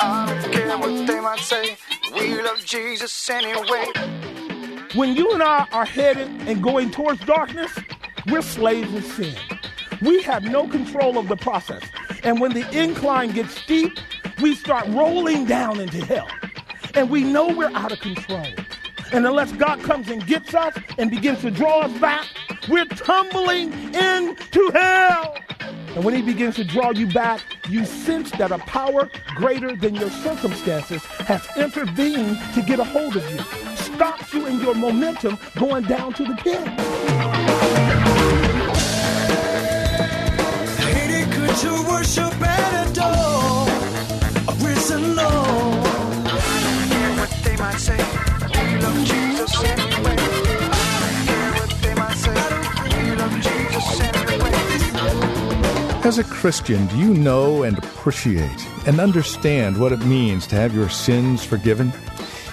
I don't care what they might say. We love Jesus anyway. When you and I are headed and going towards darkness, we're slaves of sin. We have no control of the process. And when the incline gets steep, we start rolling down into hell. And we know we're out of control. And unless God comes and gets us and begins to draw us back, we're tumbling into hell. And when he begins to draw you back, you sense that a power greater than your circumstances has intervened to get a hold of you, stops you in your momentum going down to the pit. As a Christian, do you know and appreciate and understand what it means to have your sins forgiven?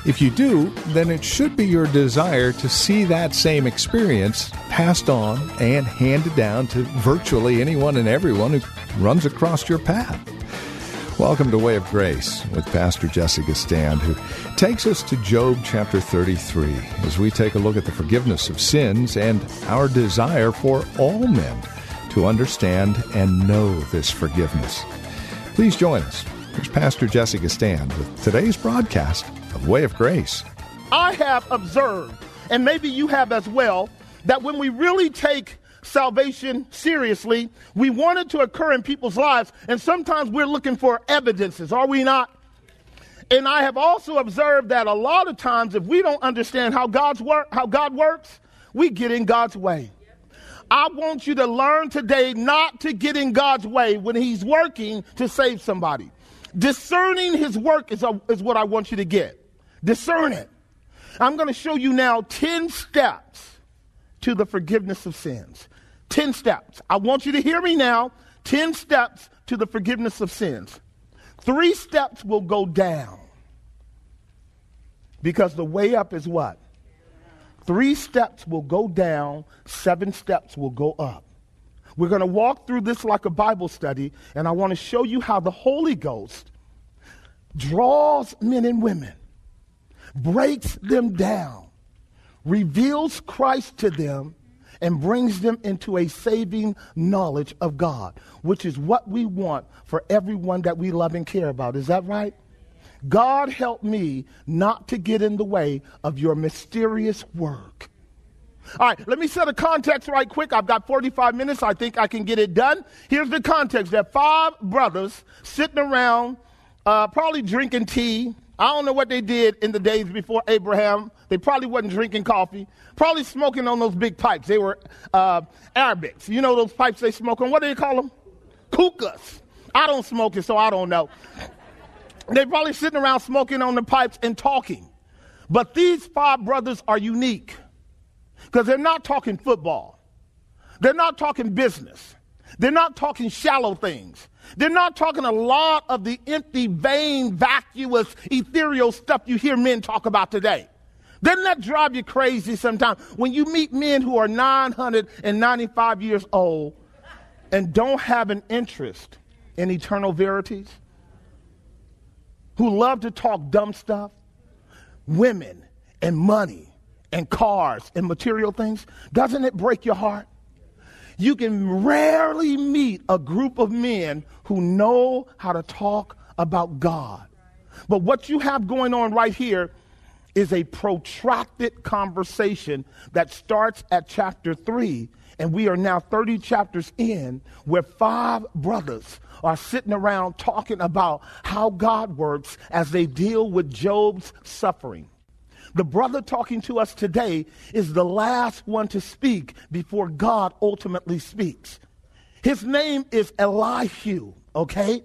If you do, then it should be your desire to see that same experience passed on and handed down to virtually anyone and everyone who runs across your path. Welcome to Way of Grace with Pastor Jesse Gistand, who takes us to Job chapter 33 as we take a look at the forgiveness of sins and our desire for all men to understand and know this forgiveness. Please join us. Here's Pastor Jesse Gistand with today's broadcast of Way of Grace. I have observed, and maybe you have as well, that when we really take salvation seriously, we want it to occur in people's lives, and sometimes we're looking for evidences, are we not? And I have also observed that a lot of times, if we don't understand how God's work, how God works, we get in God's way. I want you to learn today not to get in God's way when He's working to save somebody. Discerning His work is, a, is what I want you to get. Discern it. I'm going to show you now 10 steps to the forgiveness of sins. 10 steps. I want you to hear me now. 10 steps to the forgiveness of sins. Three steps will go down. Because the way up is what? Three steps will go down, seven steps will go up. We're going to walk through this like a Bible study, and I want to show you how the Holy Ghost draws men and women, breaks them down, reveals Christ to them, and brings them into a saving knowledge of God, which is what we want for everyone that we love and care about. Is that right? God help me not to get in the way of your mysterious work. All right, let me set a context right quick. I've got 45 minutes. I think I can get it done. Here's the context. There are five brothers sitting around, uh, probably drinking tea. I don't know what they did in the days before Abraham. They probably wasn't drinking coffee. Probably smoking on those big pipes. They were uh, Arabics. You know those pipes they smoke on? What do they call them? Hookahs. I don't smoke it, so I don't know. They're probably sitting around smoking on the pipes and talking. But these five brothers are unique because they're not talking football. They're not talking business. They're not talking shallow things. They're not talking a lot of the empty, vain, vacuous, ethereal stuff you hear men talk about today. Doesn't that drive you crazy sometimes when you meet men who are 995 years old and don't have an interest in eternal verities? Who love to talk dumb stuff, women and money and cars and material things, doesn't it break your heart? You can rarely meet a group of men who know how to talk about God. But what you have going on right here is a protracted conversation that starts at chapter 3 and we are now 30 chapters in where five brothers are sitting around talking about how God works as they deal with Job's suffering. The brother talking to us today is the last one to speak before God ultimately speaks. His name is Elihu, okay?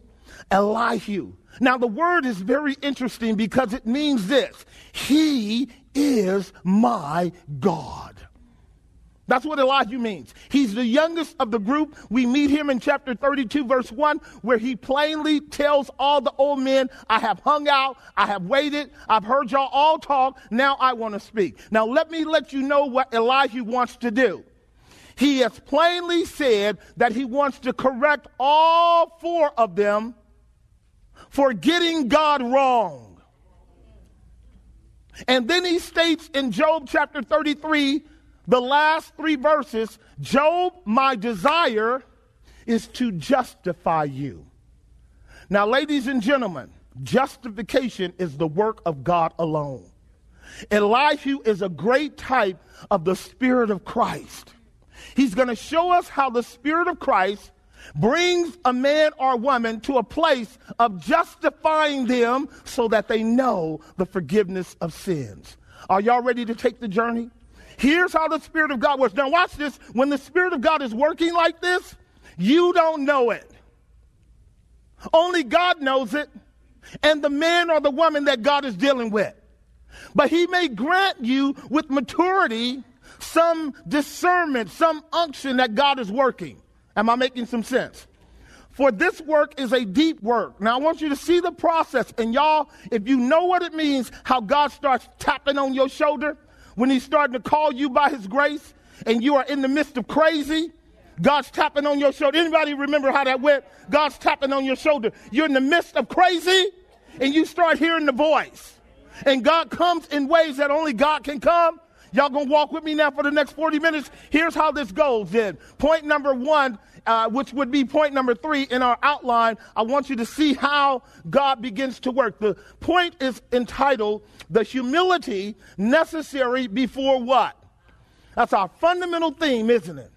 Elihu. Now, the word is very interesting because it means this He is my God. That's what Elijah means. He's the youngest of the group. We meet him in chapter 32, verse 1, where he plainly tells all the old men, I have hung out, I have waited, I've heard y'all all talk, now I want to speak. Now, let me let you know what Elijah wants to do. He has plainly said that he wants to correct all four of them for getting God wrong. And then he states in Job chapter 33, the last three verses Job, my desire is to justify you. Now, ladies and gentlemen, justification is the work of God alone. Elihu is a great type of the Spirit of Christ. He's going to show us how the Spirit of Christ brings a man or woman to a place of justifying them so that they know the forgiveness of sins. Are y'all ready to take the journey? Here's how the Spirit of God works. Now, watch this. When the Spirit of God is working like this, you don't know it. Only God knows it, and the man or the woman that God is dealing with. But He may grant you with maturity some discernment, some unction that God is working. Am I making some sense? For this work is a deep work. Now, I want you to see the process. And y'all, if you know what it means, how God starts tapping on your shoulder, when He's starting to call you by His grace, and you are in the midst of crazy, God's tapping on your shoulder. Anybody remember how that went? God's tapping on your shoulder. You're in the midst of crazy, and you start hearing the voice. And God comes in ways that only God can come. Y'all gonna walk with me now for the next 40 minutes? Here's how this goes then. Point number one, uh, which would be point number three in our outline, I want you to see how God begins to work. The point is entitled, The Humility Necessary Before What? That's our fundamental theme, isn't it?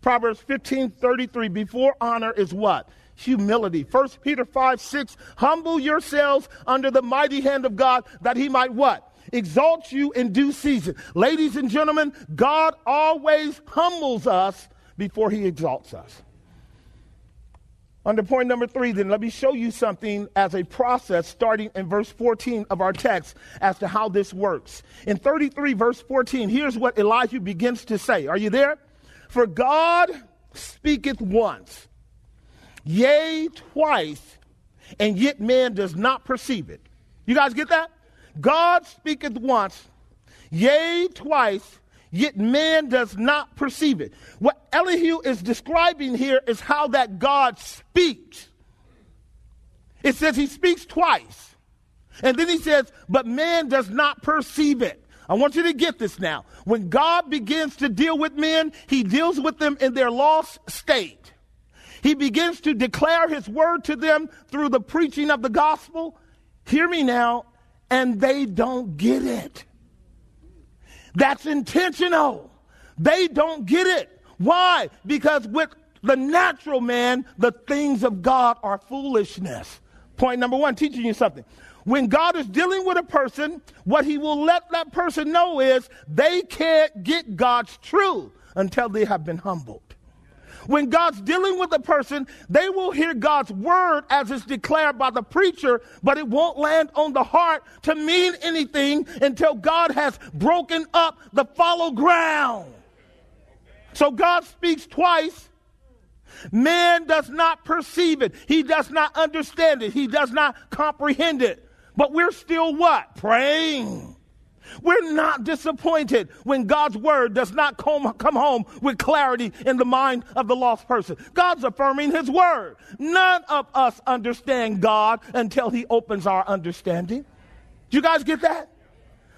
Proverbs 15 33, before honor is what? Humility. 1 Peter 5 6, humble yourselves under the mighty hand of God that he might what? Exalt you in due season. Ladies and gentlemen, God always humbles us before he exalts us. Under point number three, then, let me show you something as a process starting in verse 14 of our text as to how this works. In 33, verse 14, here's what Elijah begins to say. Are you there? For God speaketh once, yea, twice, and yet man does not perceive it. You guys get that? God speaketh once, yea, twice, yet man does not perceive it. What Elihu is describing here is how that God speaks. It says he speaks twice. And then he says, but man does not perceive it. I want you to get this now. When God begins to deal with men, he deals with them in their lost state. He begins to declare his word to them through the preaching of the gospel. Hear me now and they don't get it. That's intentional. They don't get it. Why? Because with the natural man, the things of God are foolishness. Point number one, teaching you something. When God is dealing with a person, what he will let that person know is they can't get God's truth until they have been humbled. When God's dealing with a person, they will hear God's word as it's declared by the preacher, but it won't land on the heart to mean anything until God has broken up the fallow ground. So God speaks twice. Man does not perceive it. He does not understand it. He does not comprehend it. But we're still what? Praying. We're not disappointed when God's word does not come, come home with clarity in the mind of the lost person. God's affirming his word. None of us understand God until he opens our understanding. Do you guys get that?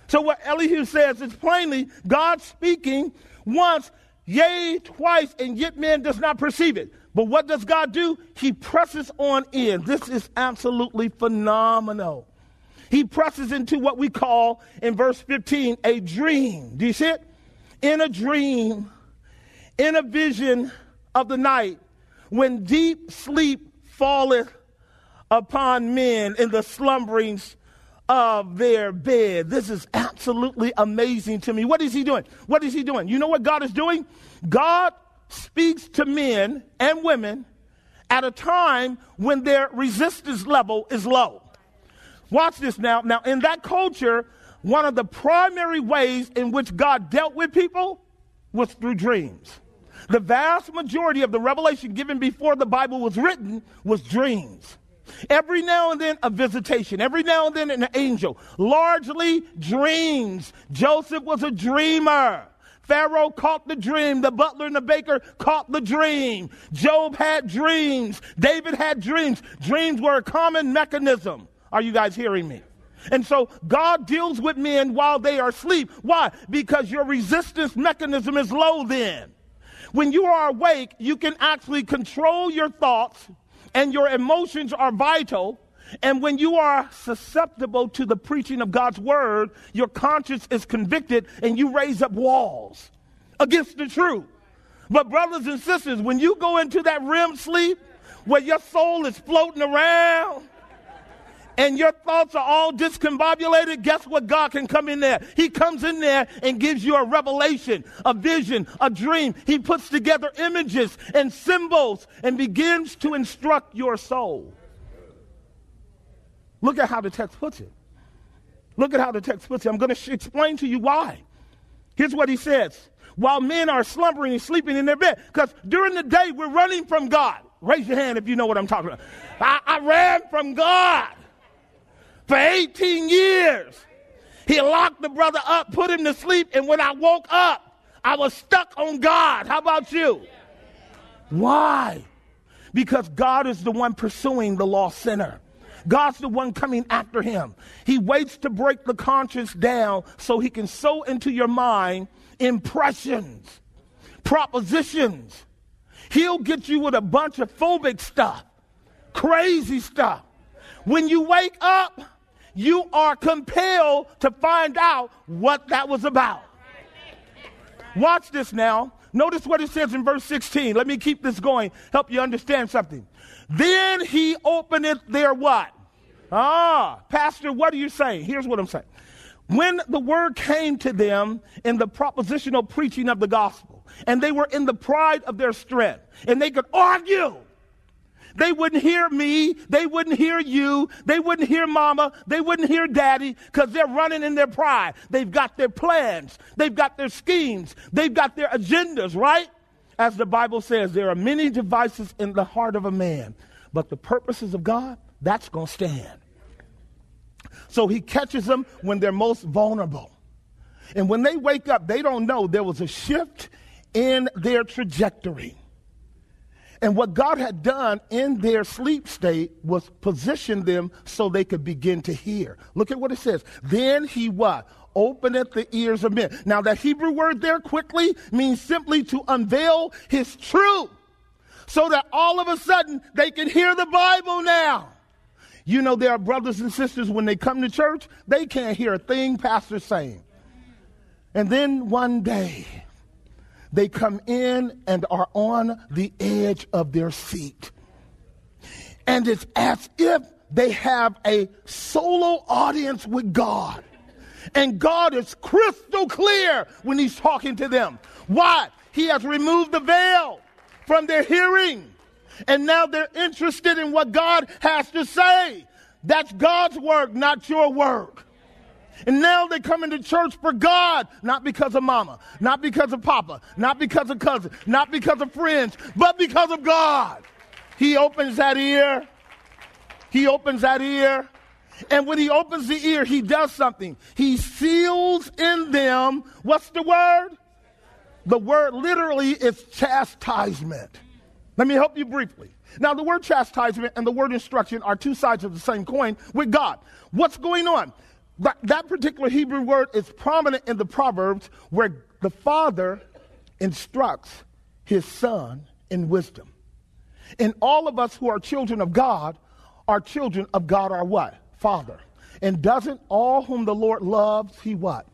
So what Elihu says is plainly God speaking once, yea, twice, and yet man does not perceive it. But what does God do? He presses on in. This is absolutely phenomenal he presses into what we call in verse 15 a dream. Do you see it? In a dream, in a vision of the night, when deep sleep falleth upon men in the slumberings of their bed. This is absolutely amazing to me. What is he doing? What is he doing? You know what God is doing? God speaks to men and women at a time when their resistance level is low. Watch this now. Now, in that culture, one of the primary ways in which God dealt with people was through dreams. The vast majority of the revelation given before the Bible was written was dreams. Every now and then, a visitation. Every now and then, an angel. Largely dreams. Joseph was a dreamer. Pharaoh caught the dream. The butler and the baker caught the dream. Job had dreams. David had dreams. Dreams were a common mechanism. Are you guys hearing me? And so God deals with men while they are asleep. Why? Because your resistance mechanism is low then. When you are awake, you can actually control your thoughts and your emotions are vital. And when you are susceptible to the preaching of God's word, your conscience is convicted and you raise up walls against the truth. But, brothers and sisters, when you go into that REM sleep where your soul is floating around, and your thoughts are all discombobulated, guess what? God can come in there. He comes in there and gives you a revelation, a vision, a dream. He puts together images and symbols and begins to instruct your soul. Look at how the text puts it. Look at how the text puts it. I'm going to explain to you why. Here's what he says. While men are slumbering and sleeping in their bed, because during the day we're running from God. Raise your hand if you know what I'm talking about. I, I ran from God for 18 years. He locked the brother up, put him to sleep, and when I woke up, I was stuck on God. How about you? Why? Because God is the one pursuing the lost sinner. God's the one coming after him. He waits to break the conscience down so he can sow into your mind impressions, propositions. He'll get you with a bunch of phobic stuff, crazy stuff. When you wake up, you are compelled to find out what that was about. Watch this now. Notice what it says in verse 16. Let me keep this going, help you understand something. Then he openeth their what? Ah, Pastor, what are you saying? Here's what I'm saying. When the word came to them in the propositional preaching of the gospel, and they were in the pride of their strength, and they could argue they wouldn't hear me. They wouldn't hear you. They wouldn't hear mama. They wouldn't hear daddy because they're running in their pride. They've got their plans. They've got their schemes. They've got their agendas, right? As the Bible says, there are many devices in the heart of a man, but the purposes of God, that's going to stand. So he catches them when they're most vulnerable. And when they wake up, they don't know there was a shift in their trajectory. And what God had done in their sleep state was position them so they could begin to hear. Look at what it says. Then he what? Openeth the ears of men. Now that Hebrew word there quickly means simply to unveil his truth so that all of a sudden they can hear the Bible now. You know, there are brothers and sisters when they come to church, they can't hear a thing pastor's saying. And then one day, they come in and are on the edge of their seat. And it's as if they have a solo audience with God. And God is crystal clear when He's talking to them. Why? He has removed the veil from their hearing. And now they're interested in what God has to say. That's God's work, not your work. And now they come into church for God, not because of mama, not because of papa, not because of cousin, not because of friends, but because of God. He opens that ear. He opens that ear. And when he opens the ear, he does something. He seals in them, what's the word? The word literally is chastisement. Let me help you briefly. Now, the word chastisement and the word instruction are two sides of the same coin with God. What's going on? That, that particular Hebrew word is prominent in the Proverbs where the father instructs his son in wisdom. And all of us who are children of God are children of God, our what? Father. And doesn't all whom the Lord loves, he what?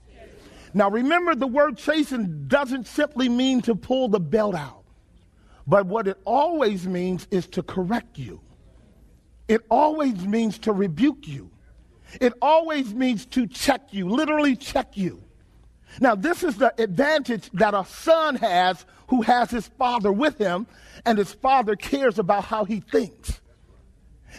Now remember, the word chasten doesn't simply mean to pull the belt out, but what it always means is to correct you. It always means to rebuke you. It always means to check you, literally check you. Now, this is the advantage that a son has who has his father with him, and his father cares about how he thinks.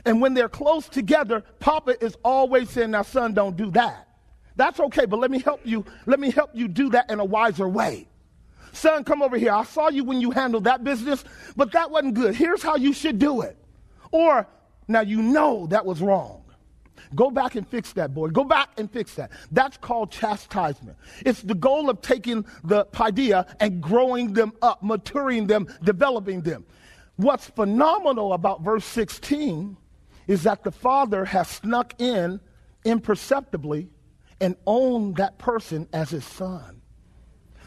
And when they're close together, Papa is always saying, Now, son, don't do that. That's okay, but let me help you. Let me help you do that in a wiser way. Son, come over here. I saw you when you handled that business, but that wasn't good. Here's how you should do it. Or, now you know that was wrong. Go back and fix that, boy. Go back and fix that. That's called chastisement. It's the goal of taking the paideia and growing them up, maturing them, developing them. What's phenomenal about verse 16 is that the father has snuck in imperceptibly and owned that person as his son.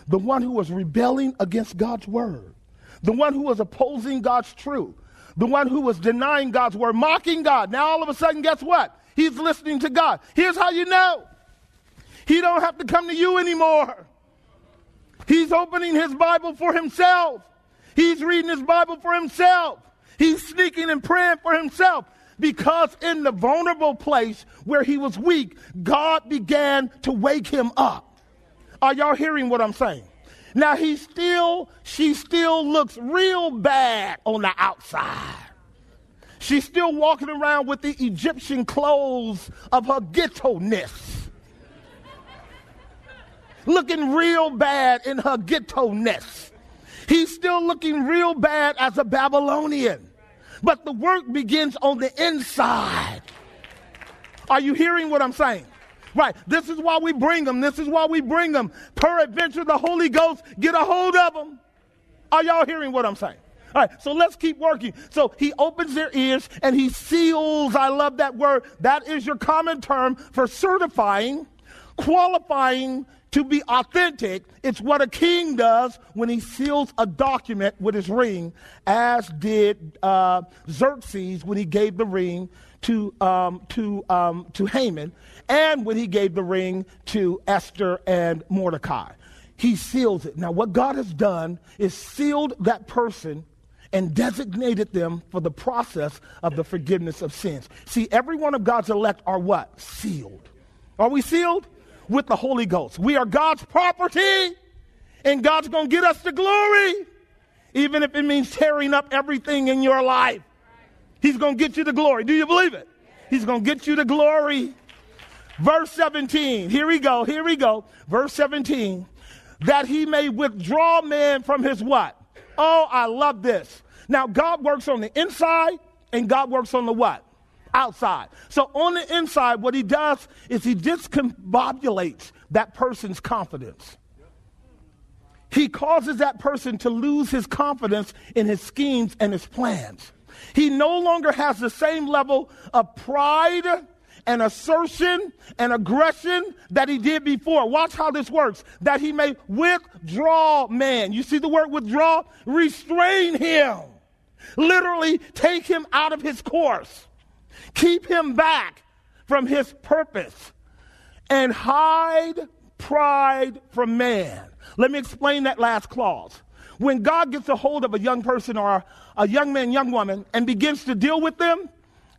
The one who was rebelling against God's word, the one who was opposing God's truth, the one who was denying God's word, mocking God. Now all of a sudden, guess what? He's listening to God. Here's how you know. He don't have to come to you anymore. He's opening his Bible for himself. He's reading his Bible for himself. He's sneaking and praying for himself because in the vulnerable place where he was weak, God began to wake him up. Are y'all hearing what I'm saying? Now he still, she still looks real bad on the outside. She's still walking around with the Egyptian clothes of her ghetto-ness. looking real bad in her ghetto-ness. He's still looking real bad as a Babylonian. But the work begins on the inside. Are you hearing what I'm saying? Right. This is why we bring them. This is why we bring them. Peradventure, the Holy Ghost get a hold of them. Are y'all hearing what I'm saying? All right, so let's keep working. So he opens their ears and he seals. I love that word. That is your common term for certifying, qualifying to be authentic. It's what a king does when he seals a document with his ring, as did uh, Xerxes when he gave the ring to, um, to, um, to Haman, and when he gave the ring to Esther and Mordecai. He seals it. Now, what God has done is sealed that person and designated them for the process of the forgiveness of sins. See, every one of God's elect are what? Sealed. Are we sealed? With the Holy Ghost. We are God's property, and God's going to get us the glory, even if it means tearing up everything in your life. He's going to get you the glory. Do you believe it? He's going to get you the glory. Verse 17. Here we go. Here we go. Verse 17. That he may withdraw man from his what? Oh, I love this. Now, God works on the inside and God works on the what? Outside. So on the inside, what he does is he discombobulates that person's confidence. He causes that person to lose his confidence in his schemes and his plans. He no longer has the same level of pride and assertion and aggression that he did before. Watch how this works. That he may withdraw man. You see the word withdraw? Restrain him. Literally take him out of his course. Keep him back from his purpose and hide pride from man. Let me explain that last clause. When God gets a hold of a young person or a young man, young woman, and begins to deal with them,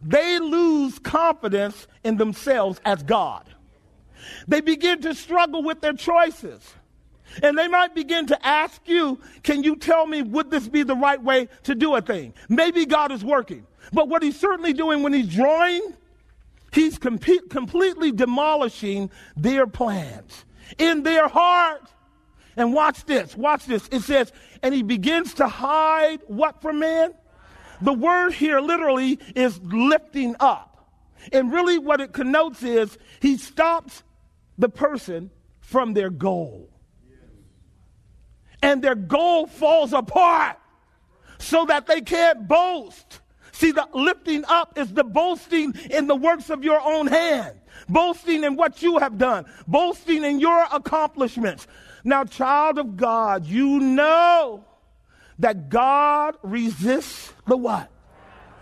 they lose confidence in themselves as God. They begin to struggle with their choices. And they might begin to ask you, can you tell me, would this be the right way to do a thing? Maybe God is working. But what he's certainly doing when he's drawing, he's com- completely demolishing their plans in their heart. And watch this, watch this. It says, and he begins to hide what from man? The word here literally is lifting up. And really, what it connotes is he stops the person from their goal. And their goal falls apart so that they can't boast. See, the lifting up is the boasting in the works of your own hand, boasting in what you have done, boasting in your accomplishments. Now, child of God, you know that God resists the what?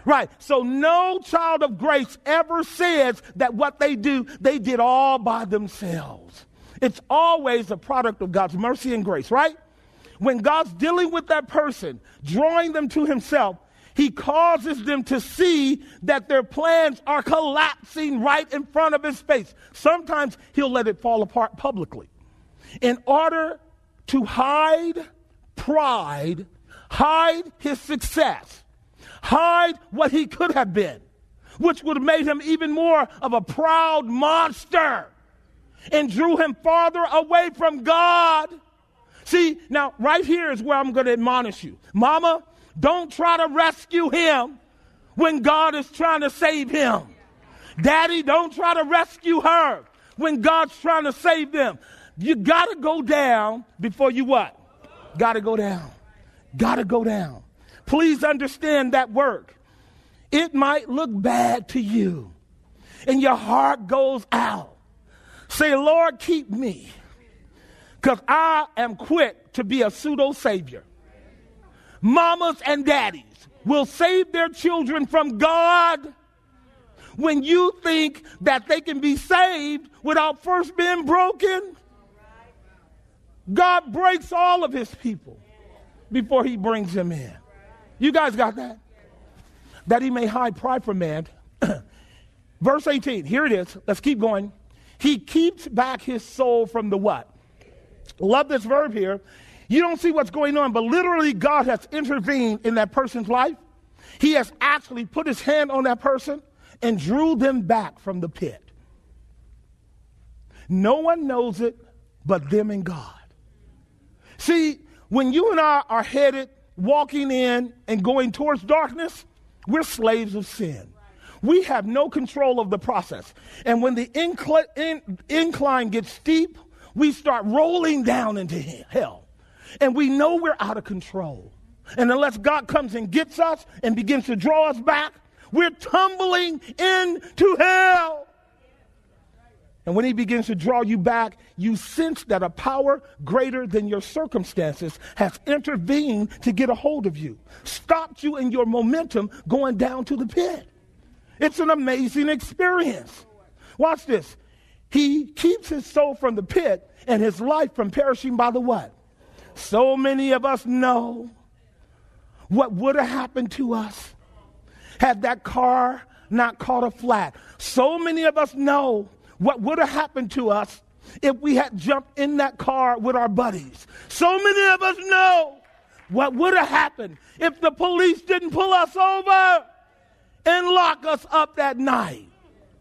Right. So no child of grace ever says that what they do, they did all by themselves. It's always a product of God's mercy and grace, right? When God's dealing with that person, drawing them to himself, he causes them to see that their plans are collapsing right in front of his face. Sometimes he'll let it fall apart publicly. In order to hide pride hide his success, hide what he could have been. which would have made him even more of a proud monster and drew him farther away from God. See, now, right here is where I'm going to admonish you. Mama, don't try to rescue him when God is trying to save him. Daddy, don't try to rescue her when God's trying to save them. You got to go down before you what? Got to go down. Got to go down. Please understand that work. It might look bad to you, and your heart goes out. Say, Lord, keep me, because I am quick to be a pseudo savior. Mamas and daddies will save their children from God when you think that they can be saved without first being broken. God breaks all of his people before he brings them in. You guys got that? That he may hide pride from man. Verse 18, here it is. Let's keep going. He keeps back his soul from the what? Love this verb here. You don't see what's going on, but literally, God has intervened in that person's life. He has actually put his hand on that person and drew them back from the pit. No one knows it but them and God. See, when you and I are headed, walking in and going towards darkness, we're slaves of sin. We have no control of the process. And when the incl- in- incline gets steep, we start rolling down into hell. And we know we're out of control. And unless God comes and gets us and begins to draw us back, we're tumbling into hell. And when he begins to draw you back, you sense that a power greater than your circumstances has intervened to get a hold of you, stopped you in your momentum going down to the pit. It's an amazing experience. Watch this. He keeps his soul from the pit and his life from perishing by the what? So many of us know what would have happened to us had that car not caught a flat. So many of us know what would have happened to us if we had jumped in that car with our buddies. So many of us know what would have happened if the police didn't pull us over and lock us up that night.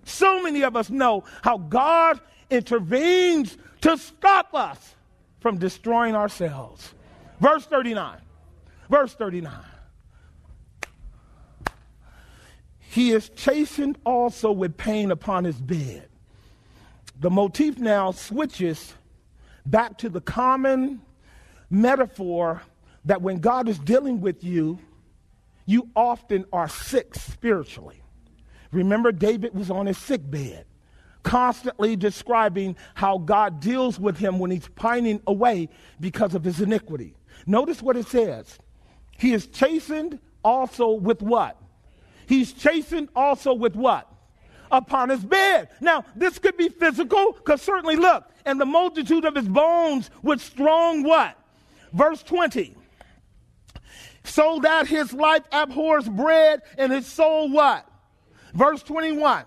So many of us know how God intervenes to stop us from destroying ourselves. Verse 39. Verse 39. He is chastened also with pain upon his bed. The motif now switches back to the common metaphor that when God is dealing with you, you often are sick spiritually. Remember, David was on his sick bed, constantly describing how God deals with him when he's pining away because of his iniquity. Notice what it says. He is chastened also with what? He's chastened also with what? Upon his bed. Now, this could be physical, because certainly look, and the multitude of his bones with strong what? Verse 20. So that his life abhors bread and his soul what? Verse 21.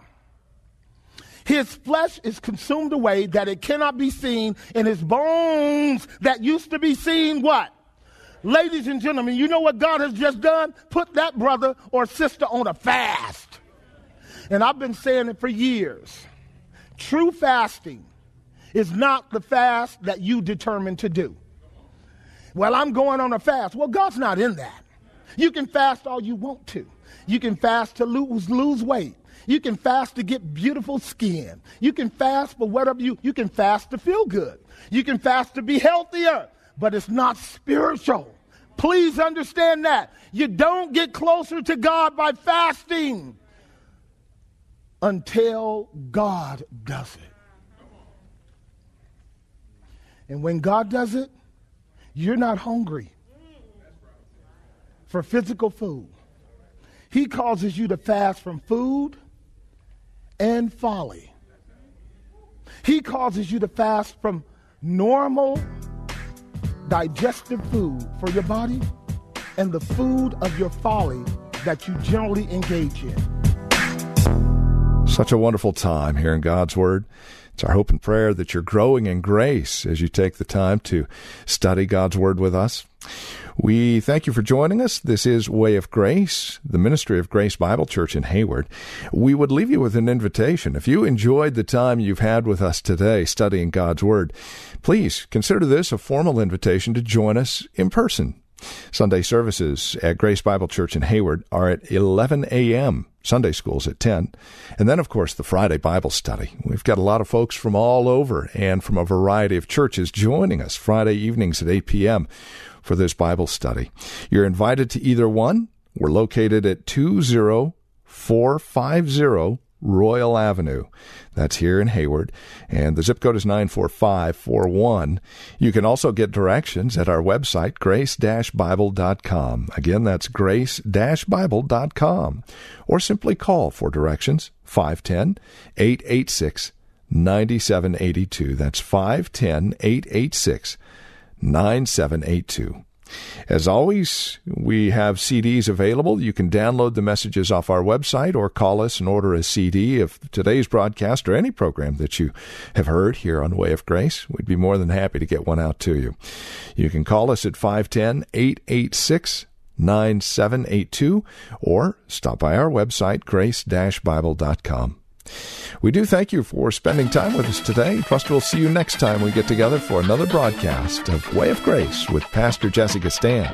His flesh is consumed away that it cannot be seen, and his bones that used to be seen what? Ladies and gentlemen, you know what God has just done? Put that brother or sister on a fast. And I've been saying it for years. True fasting is not the fast that you determine to do. Well, I'm going on a fast. Well, God's not in that. You can fast all you want to. You can fast to lose, lose weight. You can fast to get beautiful skin. You can fast for whatever you, you can fast to feel good. You can fast to be healthier but it's not spiritual. Please understand that. You don't get closer to God by fasting until God does it. And when God does it, you're not hungry for physical food. He causes you to fast from food and folly. He causes you to fast from normal digestive food for your body and the food of your folly that you generally engage in. Such a wonderful time here in God's Word. It's our hope and prayer that you're growing in grace as you take the time to study God's Word with us. We thank you for joining us. This is Way of Grace, the ministry of Grace Bible Church in Hayward. We would leave you with an invitation. If you enjoyed the time you've had with us today studying God's Word, please consider this a formal invitation to join us in person. Sunday services at Grace Bible Church in Hayward are at 11 a.m. Sunday schools at 10. And then, of course, the Friday Bible study. We've got a lot of folks from all over and from a variety of churches joining us Friday evenings at 8 p.m. for this Bible study. You're invited to either one. We're located at 20450 Royal Avenue. That's here in Hayward. And the zip code is 94541. You can also get directions at our website, grace-bible.com. Again, that's grace-bible.com. Or simply call for directions, 510-886-9782. That's 510-886-9782. As always, we have CDs available. You can download the messages off our website or call us and order a CD of today's broadcast or any program that you have heard here on Way of Grace. We'd be more than happy to get one out to you. You can call us at 510 886 9782 or stop by our website, grace bible.com. We do thank you for spending time with us today. Trust we'll see you next time we get together for another broadcast of Way of Grace with Pastor Jesse Gistand.